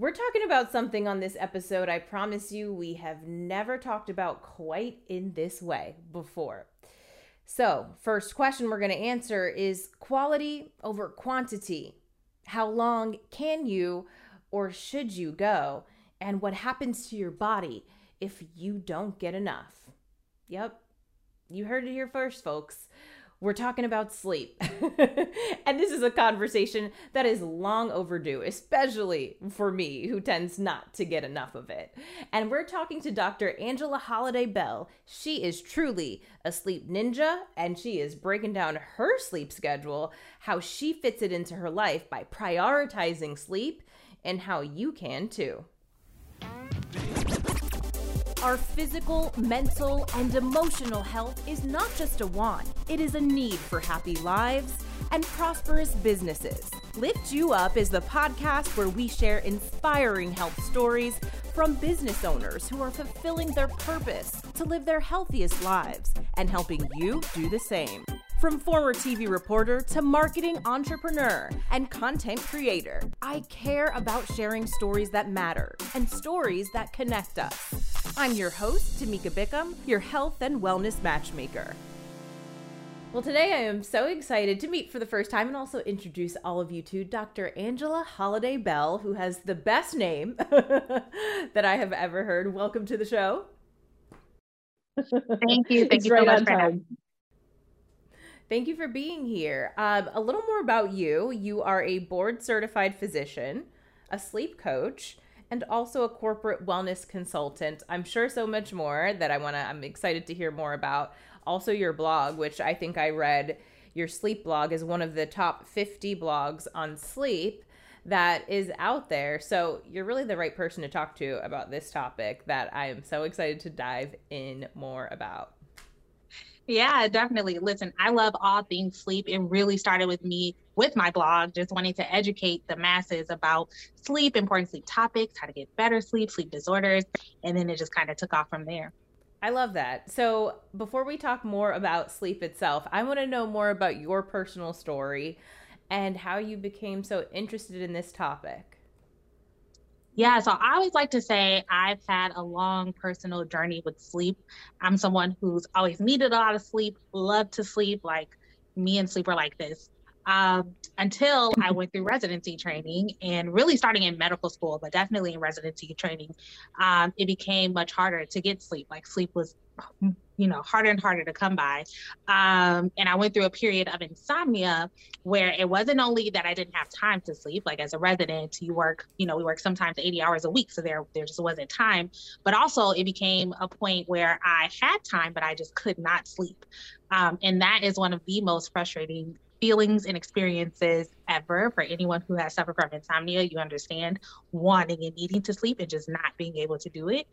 We're talking about something on this episode I promise you we have never talked about quite in this way before. So, first question we're going to answer is quality over quantity. How long can you or should you go? And what happens to your body if you don't get enough? Yep, you heard it here first, folks we're talking about sleep. and this is a conversation that is long overdue, especially for me, who tends not to get enough of it. And we're talking to Dr. Angela Holliday Bell. She is truly a sleep ninja, and she is breaking down her sleep schedule, how she fits it into her life by prioritizing sleep, and how you can too. Our physical, mental, and emotional health is not just a want, it is a need for happy lives and prosperous businesses. Lift You Up is the podcast where we share inspiring health stories from business owners who are fulfilling their purpose to live their healthiest lives and helping you do the same. From former TV reporter to marketing entrepreneur and content creator, I care about sharing stories that matter and stories that connect us. I'm your host, Tamika Bickham, your health and wellness matchmaker. Well, today I am so excited to meet for the first time and also introduce all of you to Dr. Angela Holliday Bell, who has the best name that I have ever heard. Welcome to the show. Thank you. Thank it's you so much for having Thank you for being here. Um, a little more about you. You are a board certified physician, a sleep coach, and also a corporate wellness consultant. I'm sure so much more that I want to, I'm excited to hear more about. Also, your blog, which I think I read your sleep blog is one of the top 50 blogs on sleep that is out there. So you're really the right person to talk to about this topic that I am so excited to dive in more about. Yeah, definitely. Listen, I love all things sleep. It really started with me with my blog, just wanting to educate the masses about sleep, important sleep topics, how to get better sleep, sleep disorders, and then it just kind of took off from there. I love that. So, before we talk more about sleep itself, I want to know more about your personal story and how you became so interested in this topic. Yeah, so I always like to say I've had a long personal journey with sleep. I'm someone who's always needed a lot of sleep, love to sleep. Like me and sleep are like this. Um, until I went through residency training and really starting in medical school, but definitely in residency training, um, it became much harder to get sleep. Like sleep was you know harder and harder to come by. Um, and i went through a period of insomnia where it wasn't only that i didn't have time to sleep like as a resident you work you know we work sometimes 80 hours a week so there there just wasn't time. But also it became a point where i had time but i just could not sleep. Um, and that is one of the most frustrating feelings and experiences ever for anyone who has suffered from insomnia you understand wanting and needing to sleep and just not being able to do it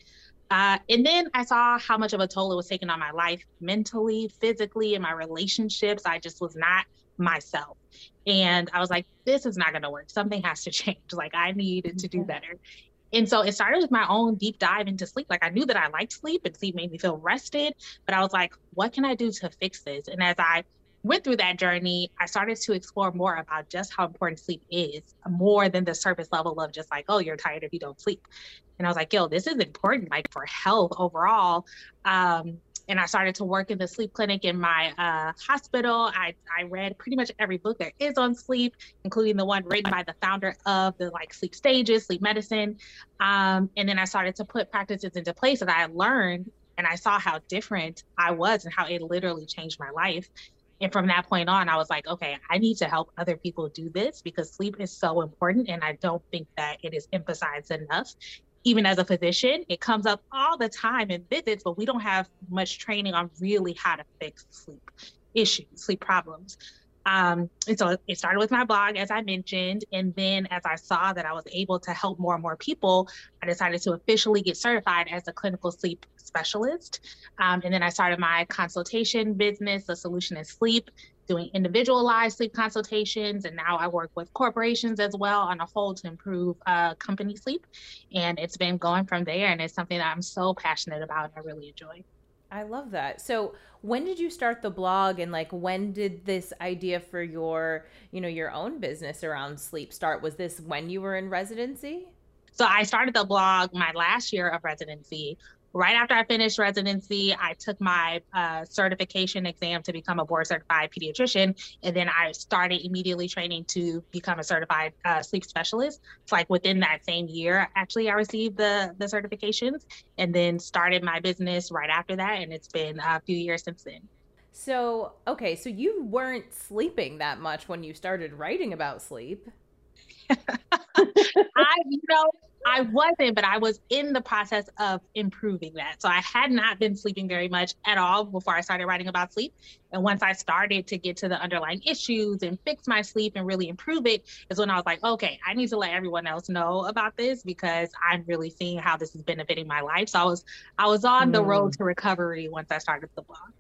uh, and then I saw how much of a toll it was taking on my life mentally, physically, and my relationships. I just was not myself. And I was like, this is not going to work. Something has to change. Like, I needed to do better. And so it started with my own deep dive into sleep. Like, I knew that I liked sleep and sleep made me feel rested, but I was like, what can I do to fix this? And as I went through that journey, I started to explore more about just how important sleep is, more than the surface level of just like, oh, you're tired if you don't sleep. And I was like, yo, this is important, like for health overall. Um, and I started to work in the sleep clinic in my uh, hospital. I, I read pretty much every book there is on sleep, including the one written by the founder of the like sleep stages, sleep medicine. Um, and then I started to put practices into place that I learned and I saw how different I was and how it literally changed my life. And from that point on, I was like, okay, I need to help other people do this because sleep is so important. And I don't think that it is emphasized enough. Even as a physician, it comes up all the time in visits, but we don't have much training on really how to fix sleep issues, sleep problems. Um, and so it started with my blog, as I mentioned. And then as I saw that I was able to help more and more people, I decided to officially get certified as a clinical sleep specialist. Um, and then I started my consultation business, The Solution is Sleep, doing individualized sleep consultations. And now I work with corporations as well on a whole to improve uh, company sleep. And it's been going from there. And it's something that I'm so passionate about and I really enjoy. I love that. So, when did you start the blog and like when did this idea for your, you know, your own business around sleep start? Was this when you were in residency? So I started the blog my last year of residency. Right after I finished residency, I took my uh, certification exam to become a board certified pediatrician. And then I started immediately training to become a certified uh, sleep specialist. It's like within that same year, actually, I received the, the certifications and then started my business right after that. And it's been a few years since then. So, okay, so you weren't sleeping that much when you started writing about sleep. I, you know, I wasn't, but I was in the process of improving that. So I had not been sleeping very much at all before I started writing about sleep. And once I started to get to the underlying issues and fix my sleep and really improve it, is when I was like, okay, I need to let everyone else know about this because I'm really seeing how this is benefiting my life. So I was I was on mm. the road mm. to recovery once I started the blog.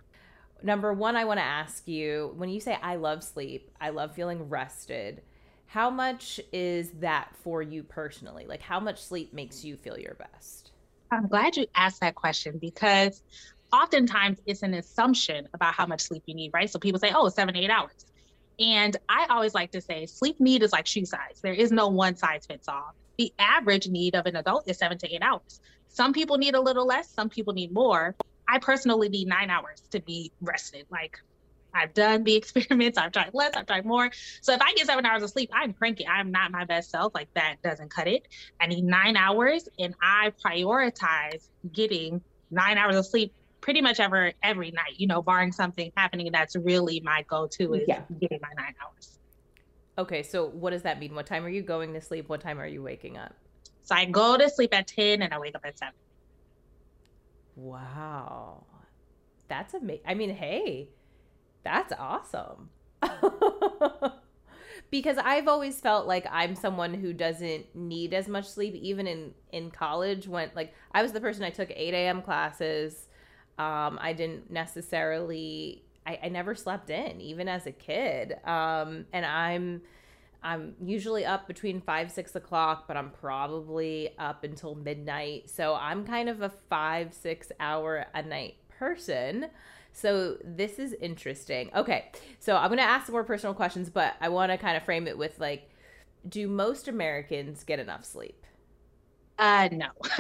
Number one, I want to ask you when you say I love sleep, I love feeling rested how much is that for you personally? Like, how much sleep makes you feel your best? I'm glad you asked that question because oftentimes it's an assumption about how much sleep you need, right? So people say, oh, seven, eight hours. And I always like to say sleep need is like shoe size. There is no one size fits all. The average need of an adult is seven to eight hours. Some people need a little less, some people need more. I personally need nine hours to be rested. Like I've done the experiments. I've tried less. I've tried more. So if I get seven hours of sleep, I'm cranky. I'm not my best self. Like that doesn't cut it. I need nine hours, and I prioritize getting nine hours of sleep pretty much ever every night. You know, barring something happening, that's really my go-to is yeah. getting my nine hours. Okay, so what does that mean? What time are you going to sleep? What time are you waking up? So I go to sleep at ten and I wake up at seven. Wow, that's amazing. I mean, hey that's awesome. because I've always felt like I'm someone who doesn't need as much sleep, even in in college. When like I was the person I took 8 a.m. classes. Um, I didn't necessarily. I, I never slept in, even as a kid. Um, and I'm. I'm usually up between five, six o'clock, but I'm probably up until midnight. So I'm kind of a five, six hour a night person. So this is interesting. Okay. So I'm going to ask some more personal questions, but I want to kind of frame it with like, do most Americans get enough sleep? Uh, no.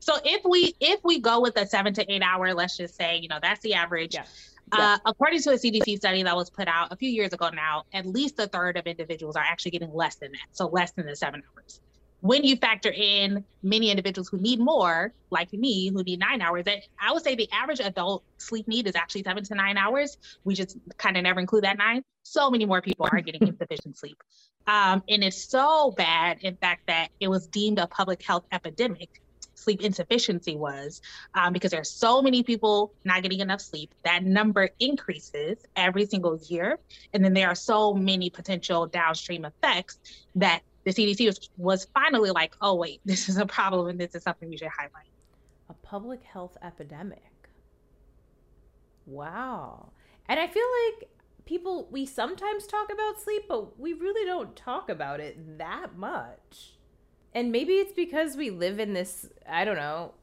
so if we if we go with a seven to eight hour, let's just say, you know, that's the average. Yeah. Uh, according to a CDC study that was put out a few years ago now, at least a third of individuals are actually getting less than that. So less than the seven hours when you factor in many individuals who need more, like me, who need nine hours, that I would say the average adult sleep need is actually seven to nine hours. We just kind of never include that nine. So many more people are getting insufficient sleep. Um, and it's so bad, in fact, that it was deemed a public health epidemic. Sleep insufficiency was um, because there are so many people not getting enough sleep. That number increases every single year. And then there are so many potential downstream effects that the CDC was, was finally like, oh, wait, this is a problem and this is something we should highlight. A public health epidemic. Wow. And I feel like people, we sometimes talk about sleep, but we really don't talk about it that much. And maybe it's because we live in this, I don't know,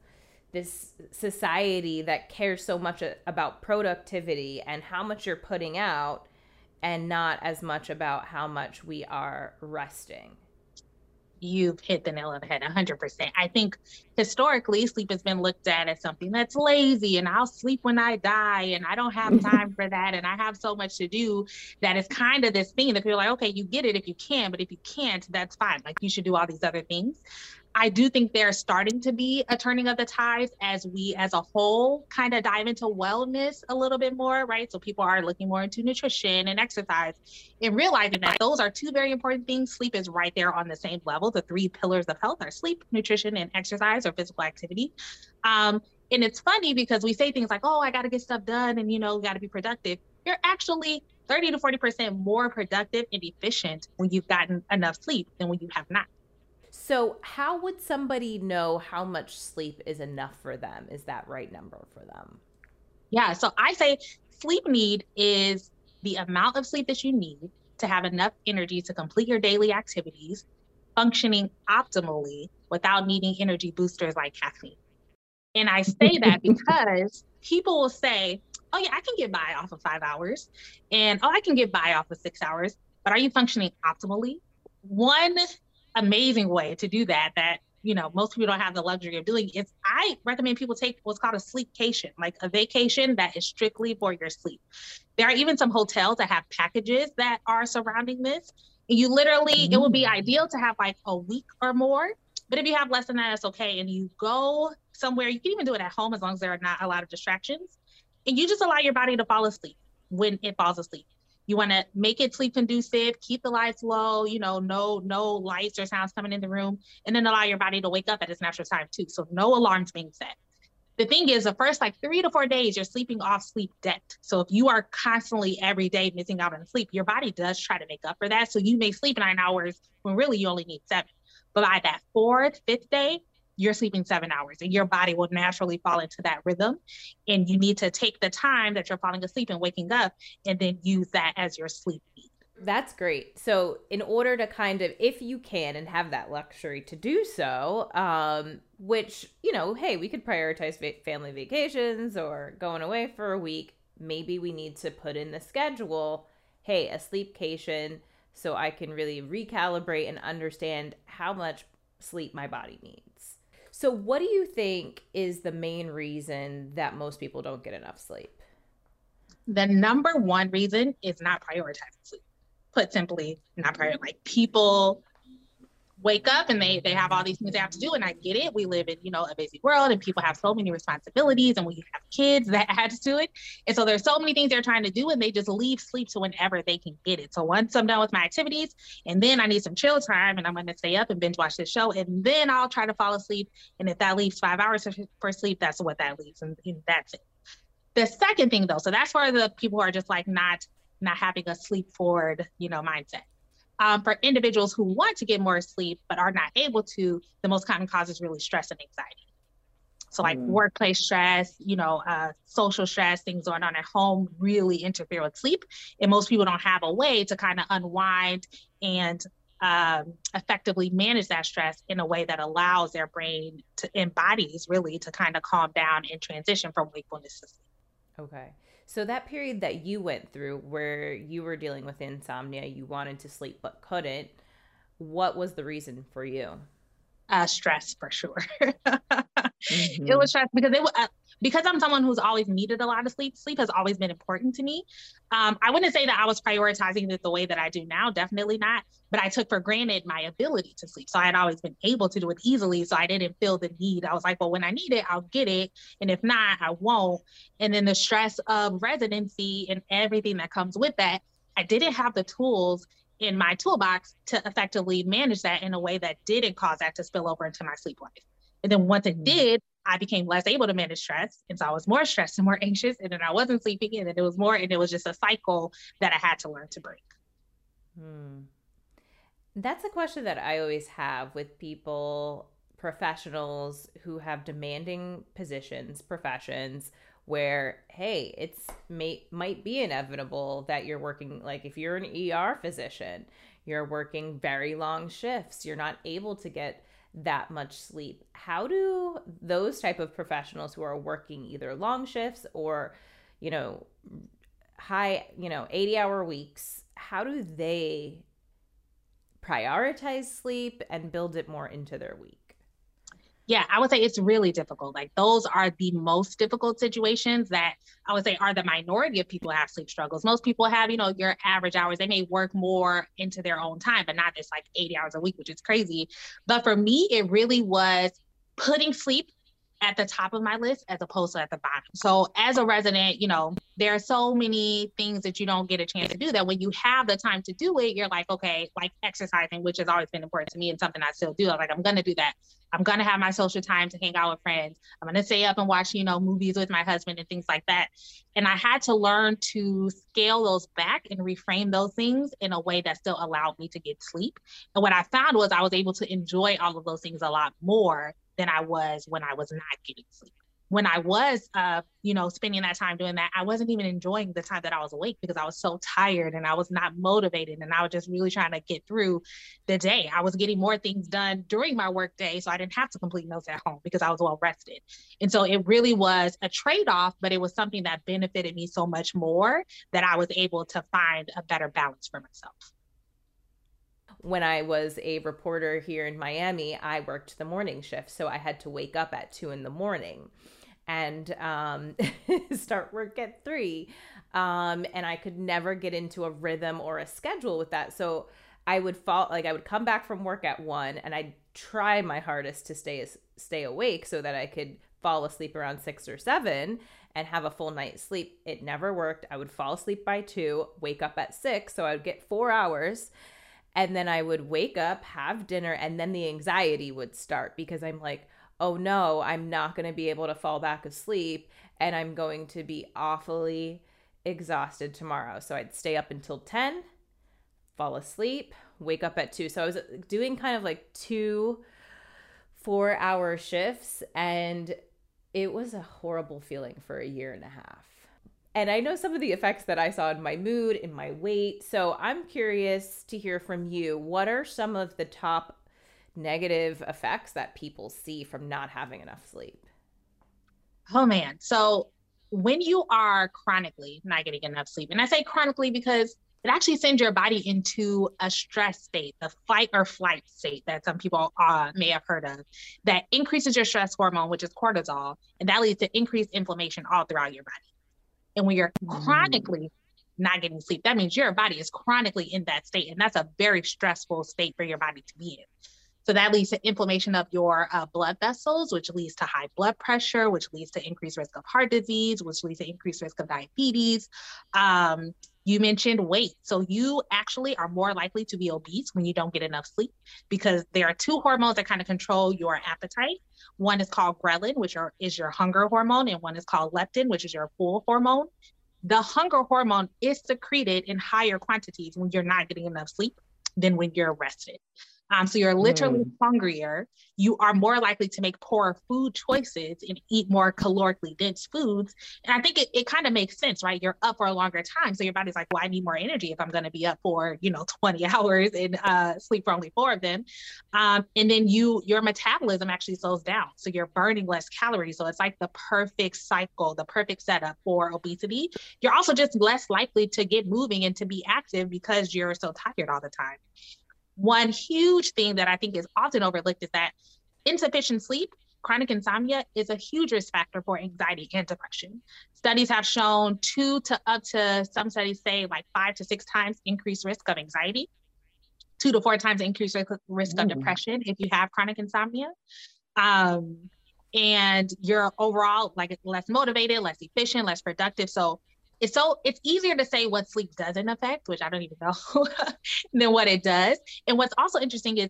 this society that cares so much about productivity and how much you're putting out and not as much about how much we are resting you've hit the nail on the head 100%. I think historically, sleep has been looked at as something that's lazy and I'll sleep when I die and I don't have time for that and I have so much to do that is kind of this thing that people are like, okay, you get it if you can, but if you can't, that's fine. Like you should do all these other things. I do think there's starting to be a turning of the tides as we, as a whole, kind of dive into wellness a little bit more, right? So people are looking more into nutrition and exercise and realizing that those are two very important things. Sleep is right there on the same level. The three pillars of health are sleep, nutrition, and exercise or physical activity. Um, and it's funny because we say things like, oh, I got to get stuff done and, you know, got to be productive. You're actually 30 to 40% more productive and efficient when you've gotten enough sleep than when you have not. So, how would somebody know how much sleep is enough for them? Is that right number for them? Yeah. So, I say sleep need is the amount of sleep that you need to have enough energy to complete your daily activities, functioning optimally without needing energy boosters like caffeine. And I say that because people will say, oh, yeah, I can get by off of five hours. And oh, I can get by off of six hours. But are you functioning optimally? One amazing way to do that that you know most people don't have the luxury of doing. Is i recommend people take what's called a sleepcation like a vacation that is strictly for your sleep. There are even some hotels that have packages that are surrounding this. And you literally mm-hmm. it would be mm. ideal to have like a week or more. But if you have less than that it's okay. And you go somewhere you can even do it at home as long as there are not a lot of distractions. And you just allow your body to fall asleep when it falls asleep you want to make it sleep conducive, keep the lights low, you know, no no lights or sounds coming in the room, and then allow your body to wake up at its natural time too. So no alarms being set. The thing is, the first like three to four days, you're sleeping off sleep debt. So if you are constantly every day missing out on sleep, your body does try to make up for that. So you may sleep nine hours when really you only need seven. But by that fourth, fifth day, you're sleeping seven hours and your body will naturally fall into that rhythm. And you need to take the time that you're falling asleep and waking up and then use that as your sleep. That's great. So, in order to kind of, if you can and have that luxury to do so, um, which, you know, hey, we could prioritize va- family vacations or going away for a week. Maybe we need to put in the schedule, hey, a sleepcation, so I can really recalibrate and understand how much sleep my body needs. So, what do you think is the main reason that most people don't get enough sleep? The number one reason is not prioritizing sleep. Put simply, not prior. Like people wake up and they they have all these things they have to do and i get it. We live in you know a busy world and people have so many responsibilities and we have kids that add to it. And so there's so many things they're trying to do and they just leave sleep to whenever they can get it. So once i'm done with my activities and then i need some chill time and i'm going to stay up and binge watch this show and then i'll try to fall asleep and if that leaves five hours for sleep that's what that leaves and, and that's it. The second thing though so that's for the people who are just like not not having a sleep forward you know mindset um, for individuals who want to get more sleep but are not able to, the most common cause is really stress and anxiety. So, like mm. workplace stress, you know, uh, social stress, things going on at home really interfere with sleep. And most people don't have a way to kind of unwind and um, effectively manage that stress in a way that allows their brain to, and bodies really to kind of calm down and transition from wakefulness to sleep. Okay. So that period that you went through where you were dealing with insomnia, you wanted to sleep but couldn't, what was the reason for you? Uh, stress for sure. mm-hmm. It was stress because it was, because I'm someone who's always needed a lot of sleep, sleep has always been important to me. Um, I wouldn't say that I was prioritizing it the way that I do now, definitely not, but I took for granted my ability to sleep. So I had always been able to do it easily. So I didn't feel the need. I was like, well, when I need it, I'll get it. And if not, I won't. And then the stress of residency and everything that comes with that, I didn't have the tools in my toolbox to effectively manage that in a way that didn't cause that to spill over into my sleep life. And then once it mm-hmm. did, I became less able to manage stress. And so I was more stressed and more anxious. And then I wasn't sleeping. And then it was more, and it was just a cycle that I had to learn to break. Hmm. That's a question that I always have with people, professionals who have demanding positions, professions, where hey it's may might be inevitable that you're working like if you're an ER physician you're working very long shifts you're not able to get that much sleep. How do those type of professionals who are working either long shifts or, you know, high, you know, 80 hour weeks, how do they prioritize sleep and build it more into their week? Yeah, I would say it's really difficult. Like those are the most difficult situations that I would say are the minority of people have sleep struggles. Most people have, you know, your average hours. They may work more into their own time, but not just like 80 hours a week, which is crazy. But for me, it really was putting sleep at the top of my list as opposed to at the bottom. So as a resident, you know, there are so many things that you don't get a chance to do that when you have the time to do it, you're like, okay, like exercising, which has always been important to me and something I still do. I'm like, I'm gonna do that. I'm gonna have my social time to hang out with friends. I'm gonna stay up and watch, you know, movies with my husband and things like that. And I had to learn to scale those back and reframe those things in a way that still allowed me to get sleep. And what I found was I was able to enjoy all of those things a lot more than I was when I was not getting sleep. When I was, uh, you know, spending that time doing that, I wasn't even enjoying the time that I was awake because I was so tired and I was not motivated and I was just really trying to get through the day. I was getting more things done during my work day, so I didn't have to complete notes at home because I was well rested. And so it really was a trade off, but it was something that benefited me so much more that I was able to find a better balance for myself. When I was a reporter here in Miami, I worked the morning shift. So I had to wake up at two in the morning and um, start work at three. Um, and I could never get into a rhythm or a schedule with that. So I would fall, like, I would come back from work at one and I'd try my hardest to stay, stay awake so that I could fall asleep around six or seven and have a full night's sleep. It never worked. I would fall asleep by two, wake up at six. So I would get four hours and then I would wake up, have dinner, and then the anxiety would start because I'm like, oh no, I'm not going to be able to fall back asleep and I'm going to be awfully exhausted tomorrow. So I'd stay up until 10, fall asleep, wake up at 2. So I was doing kind of like two four hour shifts and it was a horrible feeling for a year and a half. And I know some of the effects that I saw in my mood, in my weight. So I'm curious to hear from you. What are some of the top negative effects that people see from not having enough sleep? Oh, man. So when you are chronically not getting enough sleep, and I say chronically because it actually sends your body into a stress state, the fight or flight state that some people uh, may have heard of, that increases your stress hormone, which is cortisol, and that leads to increased inflammation all throughout your body. And when you're mm. chronically not getting sleep, that means your body is chronically in that state. And that's a very stressful state for your body to be in. So that leads to inflammation of your uh, blood vessels, which leads to high blood pressure, which leads to increased risk of heart disease, which leads to increased risk of diabetes. Um, you mentioned weight. So you actually are more likely to be obese when you don't get enough sleep because there are two hormones that kind of control your appetite. One is called ghrelin, which are, is your hunger hormone, and one is called leptin, which is your full hormone. The hunger hormone is secreted in higher quantities when you're not getting enough sleep than when you're rested. Um, so you're literally mm. hungrier. You are more likely to make poor food choices and eat more calorically dense foods. And I think it, it kind of makes sense, right? You're up for a longer time. So your body's like, well, I need more energy if I'm going to be up for, you know, 20 hours and uh, sleep for only four of them. Um, and then you, your metabolism actually slows down. So you're burning less calories. So it's like the perfect cycle, the perfect setup for obesity. You're also just less likely to get moving and to be active because you're so tired all the time. One huge thing that I think is often overlooked is that insufficient sleep, chronic insomnia, is a huge risk factor for anxiety and depression. Studies have shown two to up to some studies say like five to six times increased risk of anxiety, two to four times increased risk of depression if you have chronic insomnia. Um, and you're overall like less motivated, less efficient, less productive. So it's so it's easier to say what sleep doesn't affect, which I don't even know, than what it does. And what's also interesting is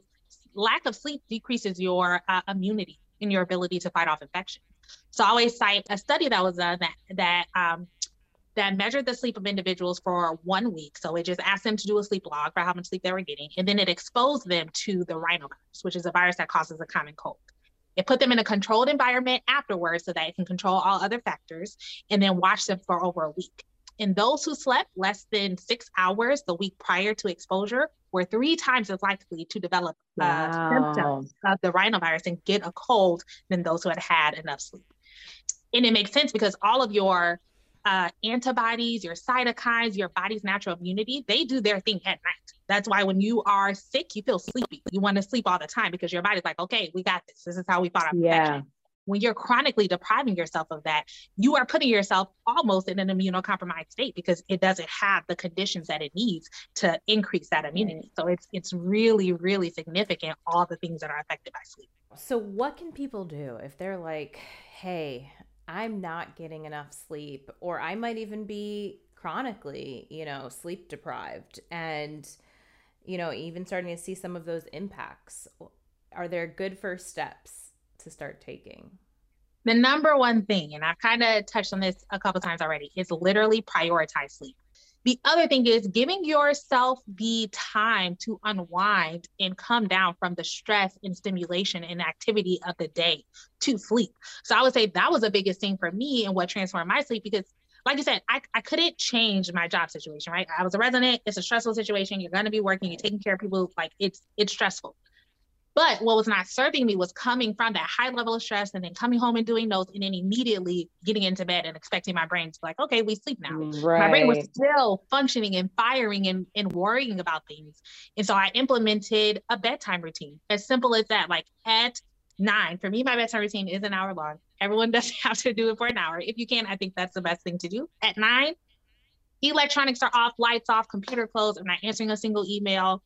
lack of sleep decreases your uh, immunity and your ability to fight off infections. So I always cite a study that was done that that um, that measured the sleep of individuals for one week. So it just asked them to do a sleep log for how much sleep they were getting, and then it exposed them to the rhinovirus, which is a virus that causes a common cold. It put them in a controlled environment afterwards so that it can control all other factors and then watch them for over a week. And those who slept less than six hours the week prior to exposure were three times as likely to develop uh, wow. symptoms of the rhinovirus and get a cold than those who had had enough sleep. And it makes sense because all of your uh, antibodies, your cytokines, your body's natural immunity, they do their thing at night. That's why when you are sick, you feel sleepy. You want to sleep all the time because your body's like, okay, we got this. This is how we fought off yeah. infection. When you're chronically depriving yourself of that, you are putting yourself almost in an immunocompromised state because it doesn't have the conditions that it needs to increase that immunity. So it's it's really, really significant all the things that are affected by sleep. So what can people do if they're like, hey, I'm not getting enough sleep, or I might even be chronically, you know, sleep deprived and, you know, even starting to see some of those impacts. Are there good first steps to start taking? The number one thing, and I've kind of touched on this a couple times already, is literally prioritize sleep. The other thing is giving yourself the time to unwind and come down from the stress and stimulation and activity of the day to sleep. So I would say that was the biggest thing for me and what transformed my sleep because like you said, I, I couldn't change my job situation, right? I was a resident. It's a stressful situation. You're to be working. You're taking care of people. Like it's, it's stressful. But what was not serving me was coming from that high level of stress and then coming home and doing those and then immediately getting into bed and expecting my brain to be like, okay, we sleep now. Right. My brain was still functioning and firing and, and worrying about things. And so I implemented a bedtime routine, as simple as that. Like at nine, for me, my bedtime routine is an hour long. Everyone doesn't have to do it for an hour. If you can, I think that's the best thing to do. At nine, electronics are off, lights off, computer closed. I'm not answering a single email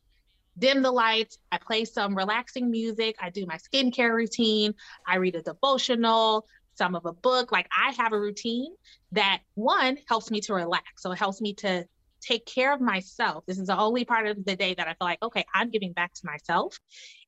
dim the lights, I play some relaxing music, I do my skincare routine, I read a devotional, some of a book. Like I have a routine that one helps me to relax. So it helps me to take care of myself. This is the only part of the day that I feel like, okay, I'm giving back to myself.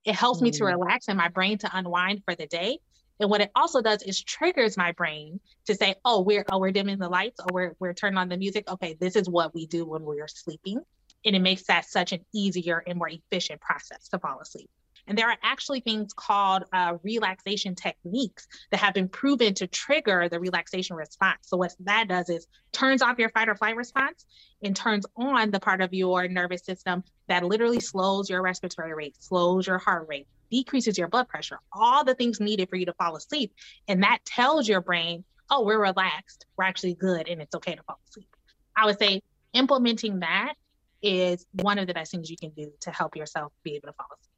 It helps mm. me to mm. relax and my brain to unwind for the day. And what it also does is triggers my brain to say, oh, we're oh, we're dimming the lights or we're we're turning on the music. Okay, this is what we do when we're sleeping and it makes that such an easier and more efficient process to fall asleep. And there are actually things called uh, relaxation techniques that have been proven to trigger the relaxation response. So, what that does is turns off your fight or flight response and turns on the part of your nervous system that literally slows your respiratory rate, slows your heart rate, decreases your blood pressure, all the things needed for you to fall asleep. And that tells your brain, oh, we're relaxed, we're actually good, and it's okay to fall asleep. I would say implementing that is one of the best things you can do to help yourself be able to fall asleep.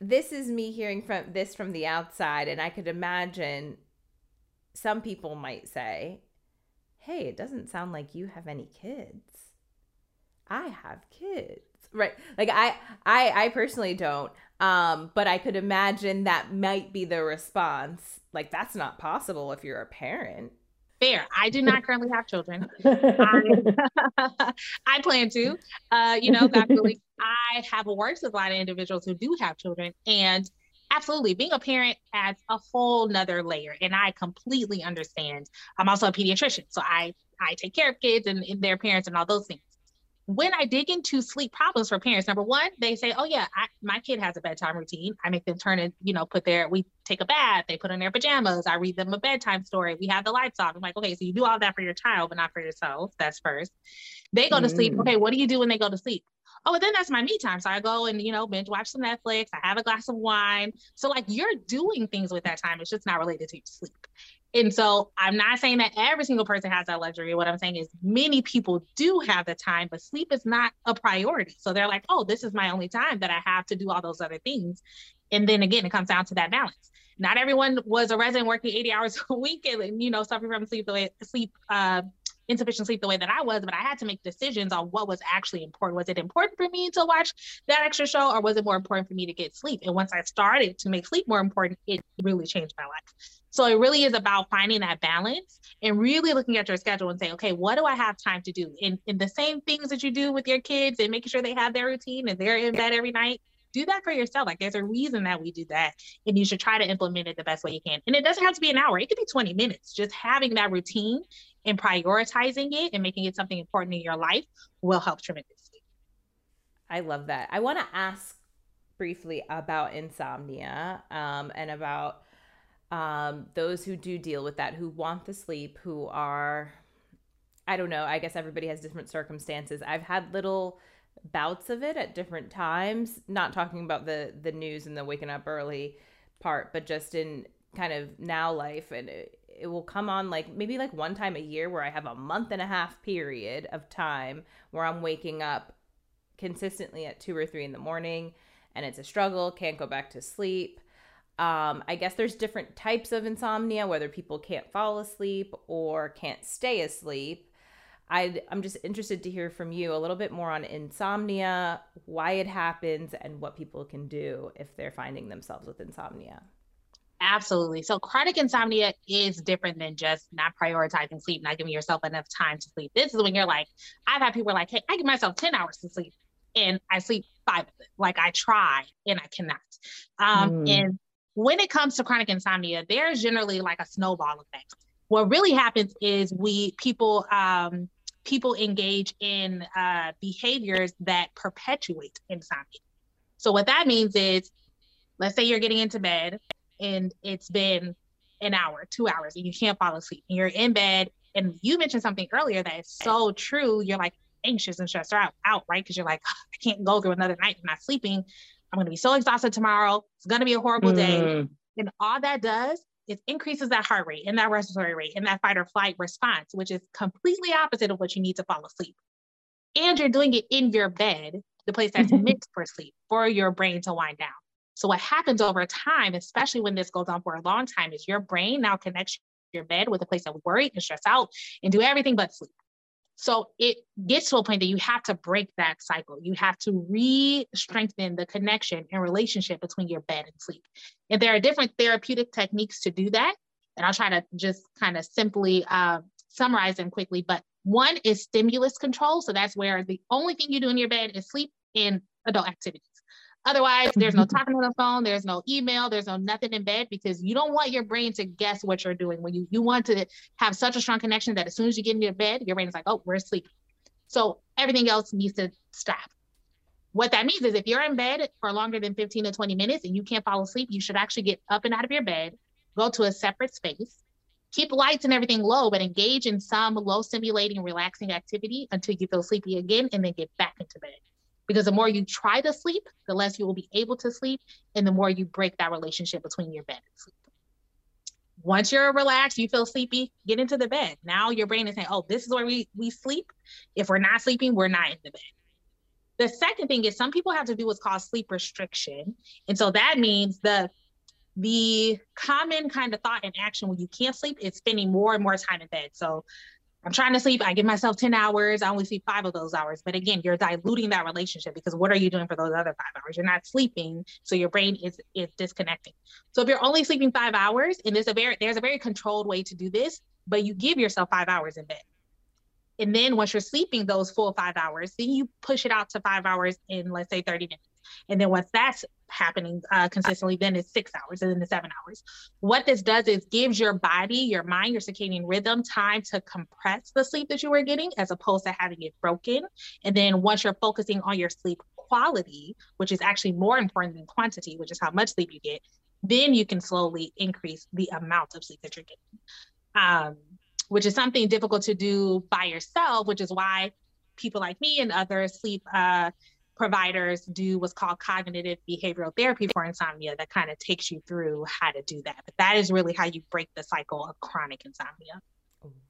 This is me hearing from this from the outside, and I could imagine some people might say, Hey, it doesn't sound like you have any kids. I have kids. Right. Like I I I personally don't. Um, but I could imagine that might be the response. Like that's not possible if you're a parent fair. I do not currently have children. I, I, plan to. Uh, you know, God willing, I have worked with a lot of individuals who do have children, and absolutely, being a parent adds a whole nother layer. And I completely understand. I'm also a pediatrician, so I I take care of kids and, and their parents and all those things when I dig into sleep problems for parents, number one, they say, "Oh yeah, I, my kid has a bedtime routine. I make them turn and you know put their we take a bath, they put on their pajamas, I read them a bedtime story, we have the lights off." I'm like, "Okay, so you do all that for your child, but not for yourself. That's first. They go mm. to sleep. Mm. Okay, what do you do when they go to sleep? Oh, well, then that's my me time. So I go and you know binge watch some Netflix. I have a glass of wine. So like you're doing things with that time. It's just not related to your sleep. And so I'm not saying that every single person has that luxury. What I'm saying is many people do have the time, but sleep is not a priority. So they're like, oh, this is my only time that I have to do all those other things. And then again, it comes down to that balance. Not everyone was a resident working 80 hours a week and, you know, suffering from sleep sleep uh, insufficient sleep the way that I was, but I had to make decisions on what was actually important. Was it important for me to watch that extra show or was it more important for me to get sleep? And once I started to make sleep more important, it really changed my life. So it really is about finding that balance and really looking at your schedule and saying, okay, what do I have time to do? And, in the same things that you do with your kids and making sure they have their routine and they're in bed every night, do that for yourself. Like there's a reason that we do that. And you should try to implement it the best way you can. And it doesn't have to be an hour, it could be 20 minutes. Just having that routine and prioritizing it and making it something important in your life will help tremendously. I love that. I want to ask briefly about insomnia um, and about um, those who do deal with that, who want the sleep, who are, I don't know, I guess everybody has different circumstances. I've had little bouts of it at different times, not talking about the the news and the waking up early part, but just in kind of now life and it, it will come on like maybe like one time a year where I have a month and a half period of time where I'm waking up consistently at 2 or 3 in the morning and it's a struggle, can't go back to sleep um, I guess there's different types of insomnia, whether people can't fall asleep or can't stay asleep. I am just interested to hear from you a little bit more on insomnia, why it happens, and what people can do if they're finding themselves with insomnia. Absolutely. So, chronic insomnia is different than just not prioritizing sleep, not giving yourself enough time to sleep. This is when you're like, I've had people like, hey, I give myself 10 hours to sleep and I sleep five of it. Like, I try and I cannot. Um, mm. And when it comes to chronic insomnia, there's generally like a snowball effect. What really happens is we people um, people engage in uh, behaviors that perpetuate insomnia. So what that means is, let's say you're getting into bed and it's been an hour, two hours, and you can't fall asleep, and you're in bed. And you mentioned something earlier that is so true. You're like anxious and stressed out, out right? Because you're like, I can't go through another night not sleeping. I'm going to be so exhausted tomorrow. It's going to be a horrible mm. day. And all that does is increases that heart rate and that respiratory rate and that fight or flight response, which is completely opposite of what you need to fall asleep. And you're doing it in your bed, the place that's mm-hmm. meant for sleep, for your brain to wind down. So what happens over time, especially when this goes on for a long time, is your brain now connects your bed with a place that worry and stress out and do everything but sleep. So it gets to a point that you have to break that cycle. You have to re strengthen the connection and relationship between your bed and sleep. And there are different therapeutic techniques to do that. And I'll try to just kind of simply uh, summarize them quickly. But one is stimulus control. So that's where the only thing you do in your bed is sleep and adult activities. Otherwise, there's no talking on the phone, there's no email, there's no nothing in bed because you don't want your brain to guess what you're doing. When you you want to have such a strong connection that as soon as you get into bed, your brain is like, oh, we're asleep. So everything else needs to stop. What that means is if you're in bed for longer than 15 to 20 minutes and you can't fall asleep, you should actually get up and out of your bed, go to a separate space, keep lights and everything low, but engage in some low stimulating, relaxing activity until you feel sleepy again, and then get back into bed because the more you try to sleep, the less you will be able to sleep, and the more you break that relationship between your bed and sleep. Once you're relaxed, you feel sleepy, get into the bed. Now your brain is saying, oh, this is where we, we sleep. If we're not sleeping, we're not in the bed. The second thing is some people have to do what's called sleep restriction. And so that means the the common kind of thought and action when you can't sleep is spending more and more time in bed. So I'm trying to sleep. I give myself 10 hours. I only sleep five of those hours. But again, you're diluting that relationship because what are you doing for those other five hours? You're not sleeping. So your brain is is disconnecting. So if you're only sleeping five hours, and there's a very there's a very controlled way to do this, but you give yourself five hours in bed. And then once you're sleeping those full five hours, then you push it out to five hours in let's say 30 minutes. And then once that's happening uh, consistently, then it's six hours and then the seven hours. What this does is gives your body, your mind, your circadian rhythm time to compress the sleep that you were getting as opposed to having it broken. And then once you're focusing on your sleep quality, which is actually more important than quantity, which is how much sleep you get, then you can slowly increase the amount of sleep that you're getting. Um, which is something difficult to do by yourself, which is why people like me and other sleep uh, providers do what's called cognitive behavioral therapy for insomnia that kind of takes you through how to do that. But that is really how you break the cycle of chronic insomnia.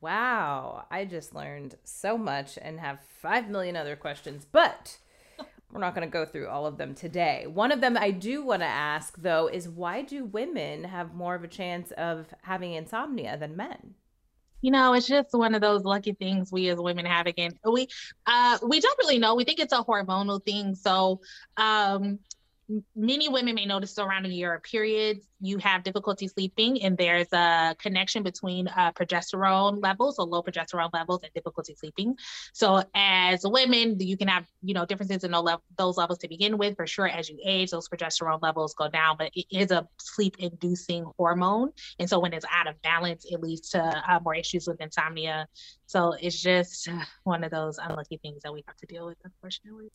Wow, I just learned so much and have 5 million other questions, but we're not going to go through all of them today. One of them I do want to ask though is why do women have more of a chance of having insomnia than men? You know, it's just one of those lucky things we as women have again. We uh we don't really know. We think it's a hormonal thing. So um many women may notice surrounding your periods, you have difficulty sleeping, and there's a connection between uh, progesterone levels or low progesterone levels and difficulty sleeping. So, as women, you can have you know differences in those levels to begin with. For sure, as you age, those progesterone levels go down, but it is a sleep-inducing hormone, and so when it's out of balance, it leads to uh, more issues with insomnia. So it's just one of those unlucky things that we have to deal with, unfortunately.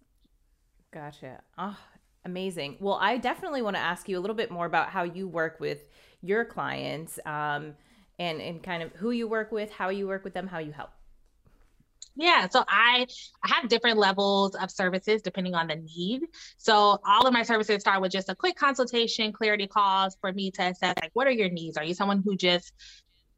Gotcha. Oh, Amazing. Well, I definitely want to ask you a little bit more about how you work with your clients um, and, and kind of who you work with, how you work with them, how you help. Yeah, so I, I have different levels of services depending on the need. So all of my services start with just a quick consultation, clarity calls for me to assess like what are your needs? Are you someone who just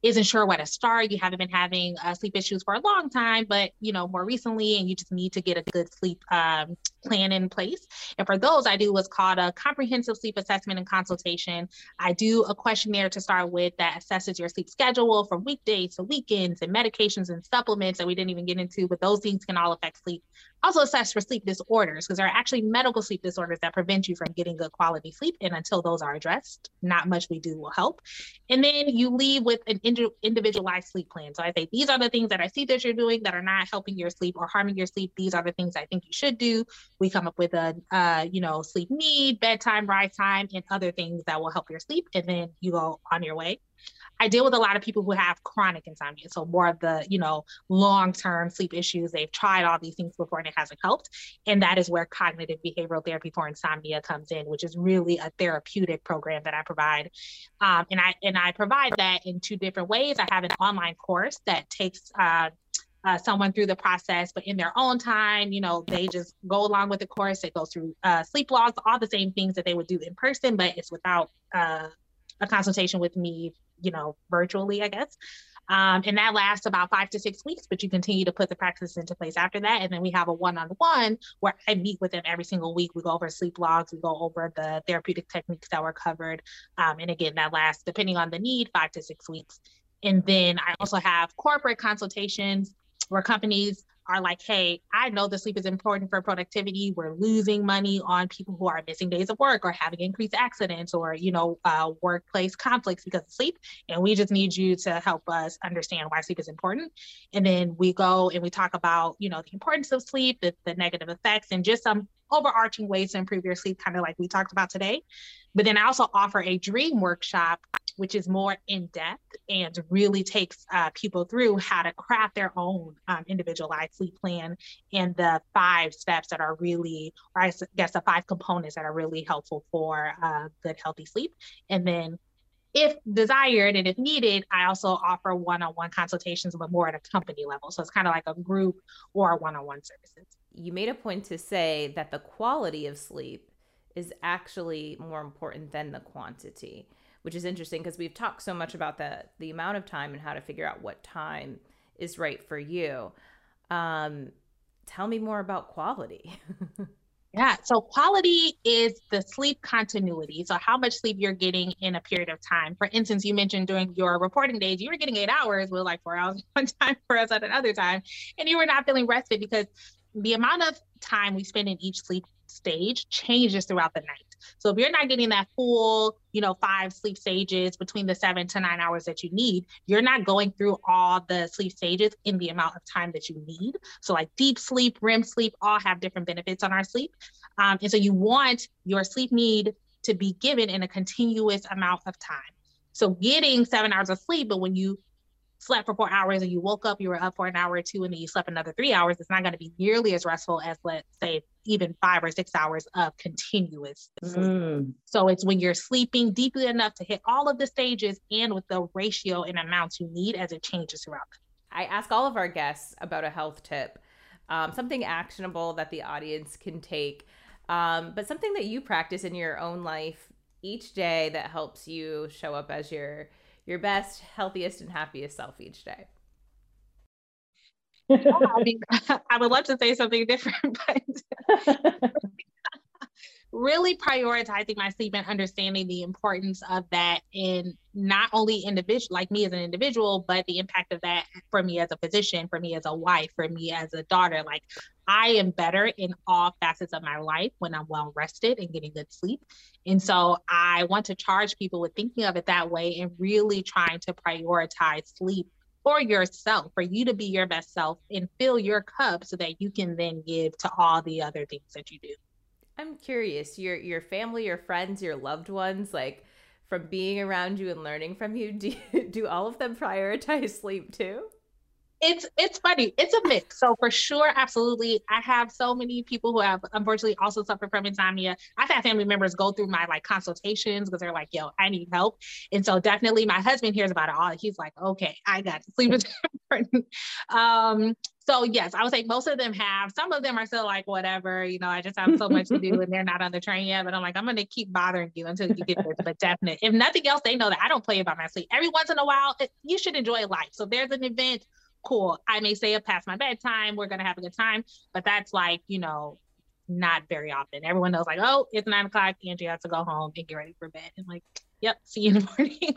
isn't sure where to start, you haven't been having uh, sleep issues for a long time, but you know more recently, and you just need to get a good sleep um, plan in place. And for those, I do what's called a comprehensive sleep assessment and consultation. I do a questionnaire to start with that assesses your sleep schedule from weekdays to weekends and medications and supplements that we didn't even get into, but those things can all affect sleep also assess for sleep disorders because there are actually medical sleep disorders that prevent you from getting good quality sleep. And until those are addressed, not much we do will help. And then you leave with an individualized sleep plan. So I say, these are the things that I see that you're doing that are not helping your sleep or harming your sleep. These are the things I think you should do. We come up with a, uh, you know, sleep need, bedtime, rise time, and other things that will help your sleep. And then you go on your way. I deal with a lot of people who have chronic insomnia. So more of the, you know, long-term sleep issues. They've tried all these things before and it hasn't helped. And that is where cognitive behavioral therapy for insomnia comes in, which is really a therapeutic program that I provide. Um, and I and I provide that in two different ways. I have an online course that takes uh, uh, someone through the process, but in their own time, you know, they just go along with the course. It goes through uh, sleep logs, all the same things that they would do in person, but it's without uh, a consultation with me, you know, virtually, I guess. Um, and that lasts about five to six weeks, but you continue to put the practice into place after that. And then we have a one on one where I meet with them every single week. We go over sleep logs, we go over the therapeutic techniques that were covered. Um, and again, that lasts, depending on the need, five to six weeks. And then I also have corporate consultations where companies are like, hey, I know the sleep is important for productivity. We're losing money on people who are missing days of work or having increased accidents or, you know, uh, workplace conflicts because of sleep. And we just need you to help us understand why sleep is important. And then we go and we talk about, you know, the importance of sleep, the, the negative effects, and just some overarching ways to improve your sleep, kind of like we talked about today. But then I also offer a dream workshop which is more in depth and really takes uh, people through how to craft their own um, individualized sleep plan and the five steps that are really, or I guess the five components that are really helpful for uh, good, healthy sleep. And then if desired and if needed, I also offer one-on-one consultations, but more at a company level. So it's kind of like a group or one-on-one services. You made a point to say that the quality of sleep is actually more important than the quantity which is interesting because we've talked so much about the the amount of time and how to figure out what time is right for you. Um, tell me more about quality. yeah, so quality is the sleep continuity. So how much sleep you're getting in a period of time. For instance, you mentioned during your reporting days, you were getting eight hours with like four hours one time, for us at another time, and you were not feeling rested because the amount of time we spend in each sleep stage changes throughout the night. So if you're not getting that full, you know, five sleep stages between the seven to nine hours that you need, you're not going through all the sleep stages in the amount of time that you need. So like deep sleep, REM sleep, all have different benefits on our sleep. Um, and so you want your sleep need to be given in a continuous amount of time. So getting seven hours of sleep, but when you slept for four hours and you woke up, you were up for an hour or two, and then you slept another three hours, it's not going to be nearly as restful as, let's say, even five or six hours of continuous sleep. Mm. So it's when you're sleeping deeply enough to hit all of the stages and with the ratio and amounts you need as it changes throughout. I ask all of our guests about a health tip, um, something actionable that the audience can take, um, but something that you practice in your own life each day that helps you show up as your your best, healthiest, and happiest self each day? yeah, I mean, I would love to say something different, but really prioritizing my sleep and understanding the importance of that in not only individual like me as an individual but the impact of that for me as a physician for me as a wife for me as a daughter like i am better in all facets of my life when i'm well rested and getting good sleep and so i want to charge people with thinking of it that way and really trying to prioritize sleep for yourself, for you to be your best self and fill your cup so that you can then give to all the other things that you do. I'm curious, your your family, your friends, your loved ones, like from being around you and learning from you, do do all of them prioritize sleep too? It's it's funny. It's a mix. So for sure, absolutely. I have so many people who have unfortunately also suffered from insomnia. I've had family members go through my like consultations because they're like, yo, I need help. And so definitely my husband hears about it all. He's like, okay, I got. Sleep important. Um, so yes, I would say most of them have. Some of them are still like, whatever, you know, I just have so much to do and they're not on the train yet. But I'm like, I'm gonna keep bothering you until you get there. But definitely, if nothing else, they know that I don't play about my sleep. Every once in a while, it, you should enjoy life. So there's an event, cool. I may stay up past my bedtime. We're gonna have a good time. But that's like, you know, not very often. Everyone knows like, oh, it's nine o'clock. Angie has to go home and get ready for bed. And like, yep, see you in the morning.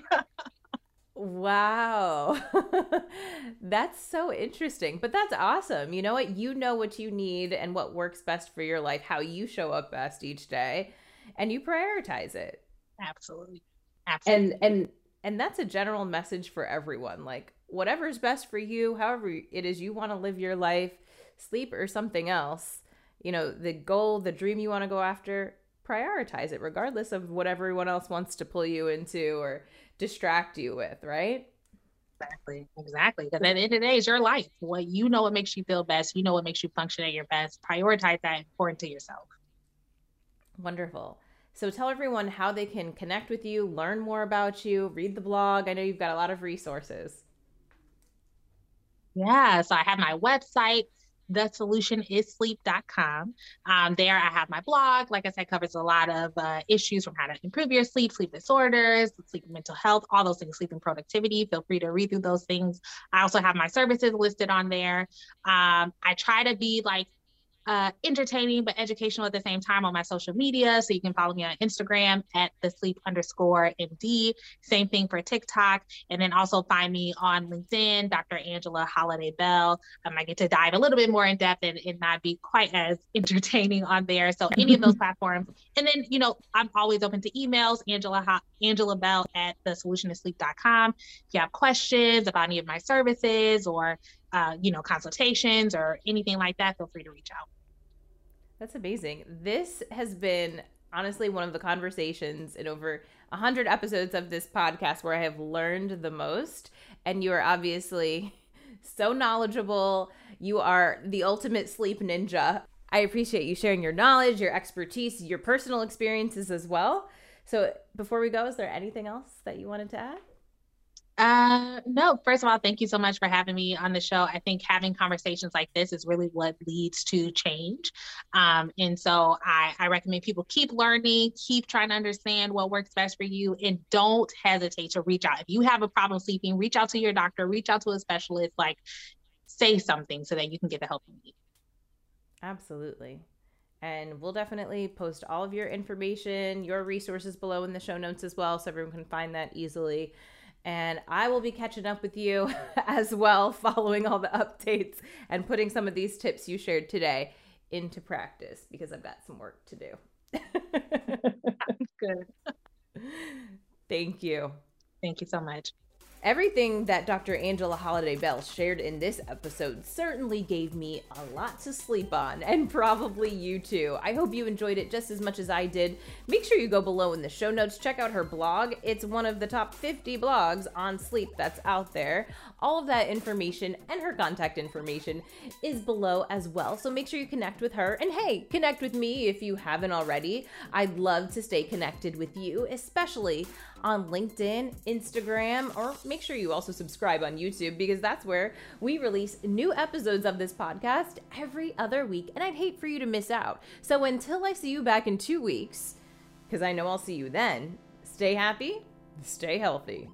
Wow. that's so interesting. But that's awesome. You know what? You know what you need and what works best for your life, how you show up best each day, and you prioritize it. Absolutely. Absolutely. And and and that's a general message for everyone. Like whatever's best for you, however it is you want to live your life, sleep or something else, you know, the goal, the dream you want to go after, prioritize it regardless of what everyone else wants to pull you into or distract you with, right? Exactly, exactly. Because at the end of the day, it's your life. What you know what makes you feel best. You know what makes you function at your best. Prioritize that important to yourself. Wonderful. So tell everyone how they can connect with you, learn more about you, read the blog. I know you've got a lot of resources. Yeah, so I have my website, thesolutionissleep.com. Um, there I have my blog. Like I said, covers a lot of uh, issues from how to improve your sleep, sleep disorders, sleep mental health, all those things, sleep and productivity. Feel free to read through those things. I also have my services listed on there. Um, I try to be like uh, entertaining but educational at the same time on my social media. So you can follow me on Instagram at the sleep underscore MD. Same thing for TikTok. And then also find me on LinkedIn, Dr. Angela Holliday Bell. Um, I get to dive a little bit more in depth and, and not be quite as entertaining on there. So any of those platforms. And then, you know, I'm always open to emails, Angela, Angela Bell at the solutionissleep.com. If you have questions about any of my services or uh, you know, consultations or anything like that, feel free to reach out. That's amazing. This has been honestly one of the conversations in over 100 episodes of this podcast where I have learned the most. And you are obviously so knowledgeable. You are the ultimate sleep ninja. I appreciate you sharing your knowledge, your expertise, your personal experiences as well. So, before we go, is there anything else that you wanted to add? Uh, no, first of all, thank you so much for having me on the show. I think having conversations like this is really what leads to change. Um, and so I, I recommend people keep learning, keep trying to understand what works best for you, and don't hesitate to reach out. If you have a problem sleeping, reach out to your doctor, reach out to a specialist, like say something so that you can get the help you need. Absolutely. And we'll definitely post all of your information, your resources below in the show notes as well, so everyone can find that easily and I will be catching up with you as well, following all the updates and putting some of these tips you shared today into practice because I've got some work to do. Good. Thank you. Thank you so much. Everything that Dr. Angela Holliday Bell shared in this episode certainly gave me a lot to sleep on, and probably you too. I hope you enjoyed it just as much as I did. Make sure you go below in the show notes, check out her blog. It's one of the top 50 blogs on sleep that's out there. All of that information and her contact information is below as well, so make sure you connect with her. And hey, connect with me if you haven't already. I'd love to stay connected with you, especially on LinkedIn, Instagram, or make sure you also subscribe on YouTube because that's where we release new episodes of this podcast every other week. And I'd hate for you to miss out. So until I see you back in two weeks, because I know I'll see you then, stay happy, stay healthy.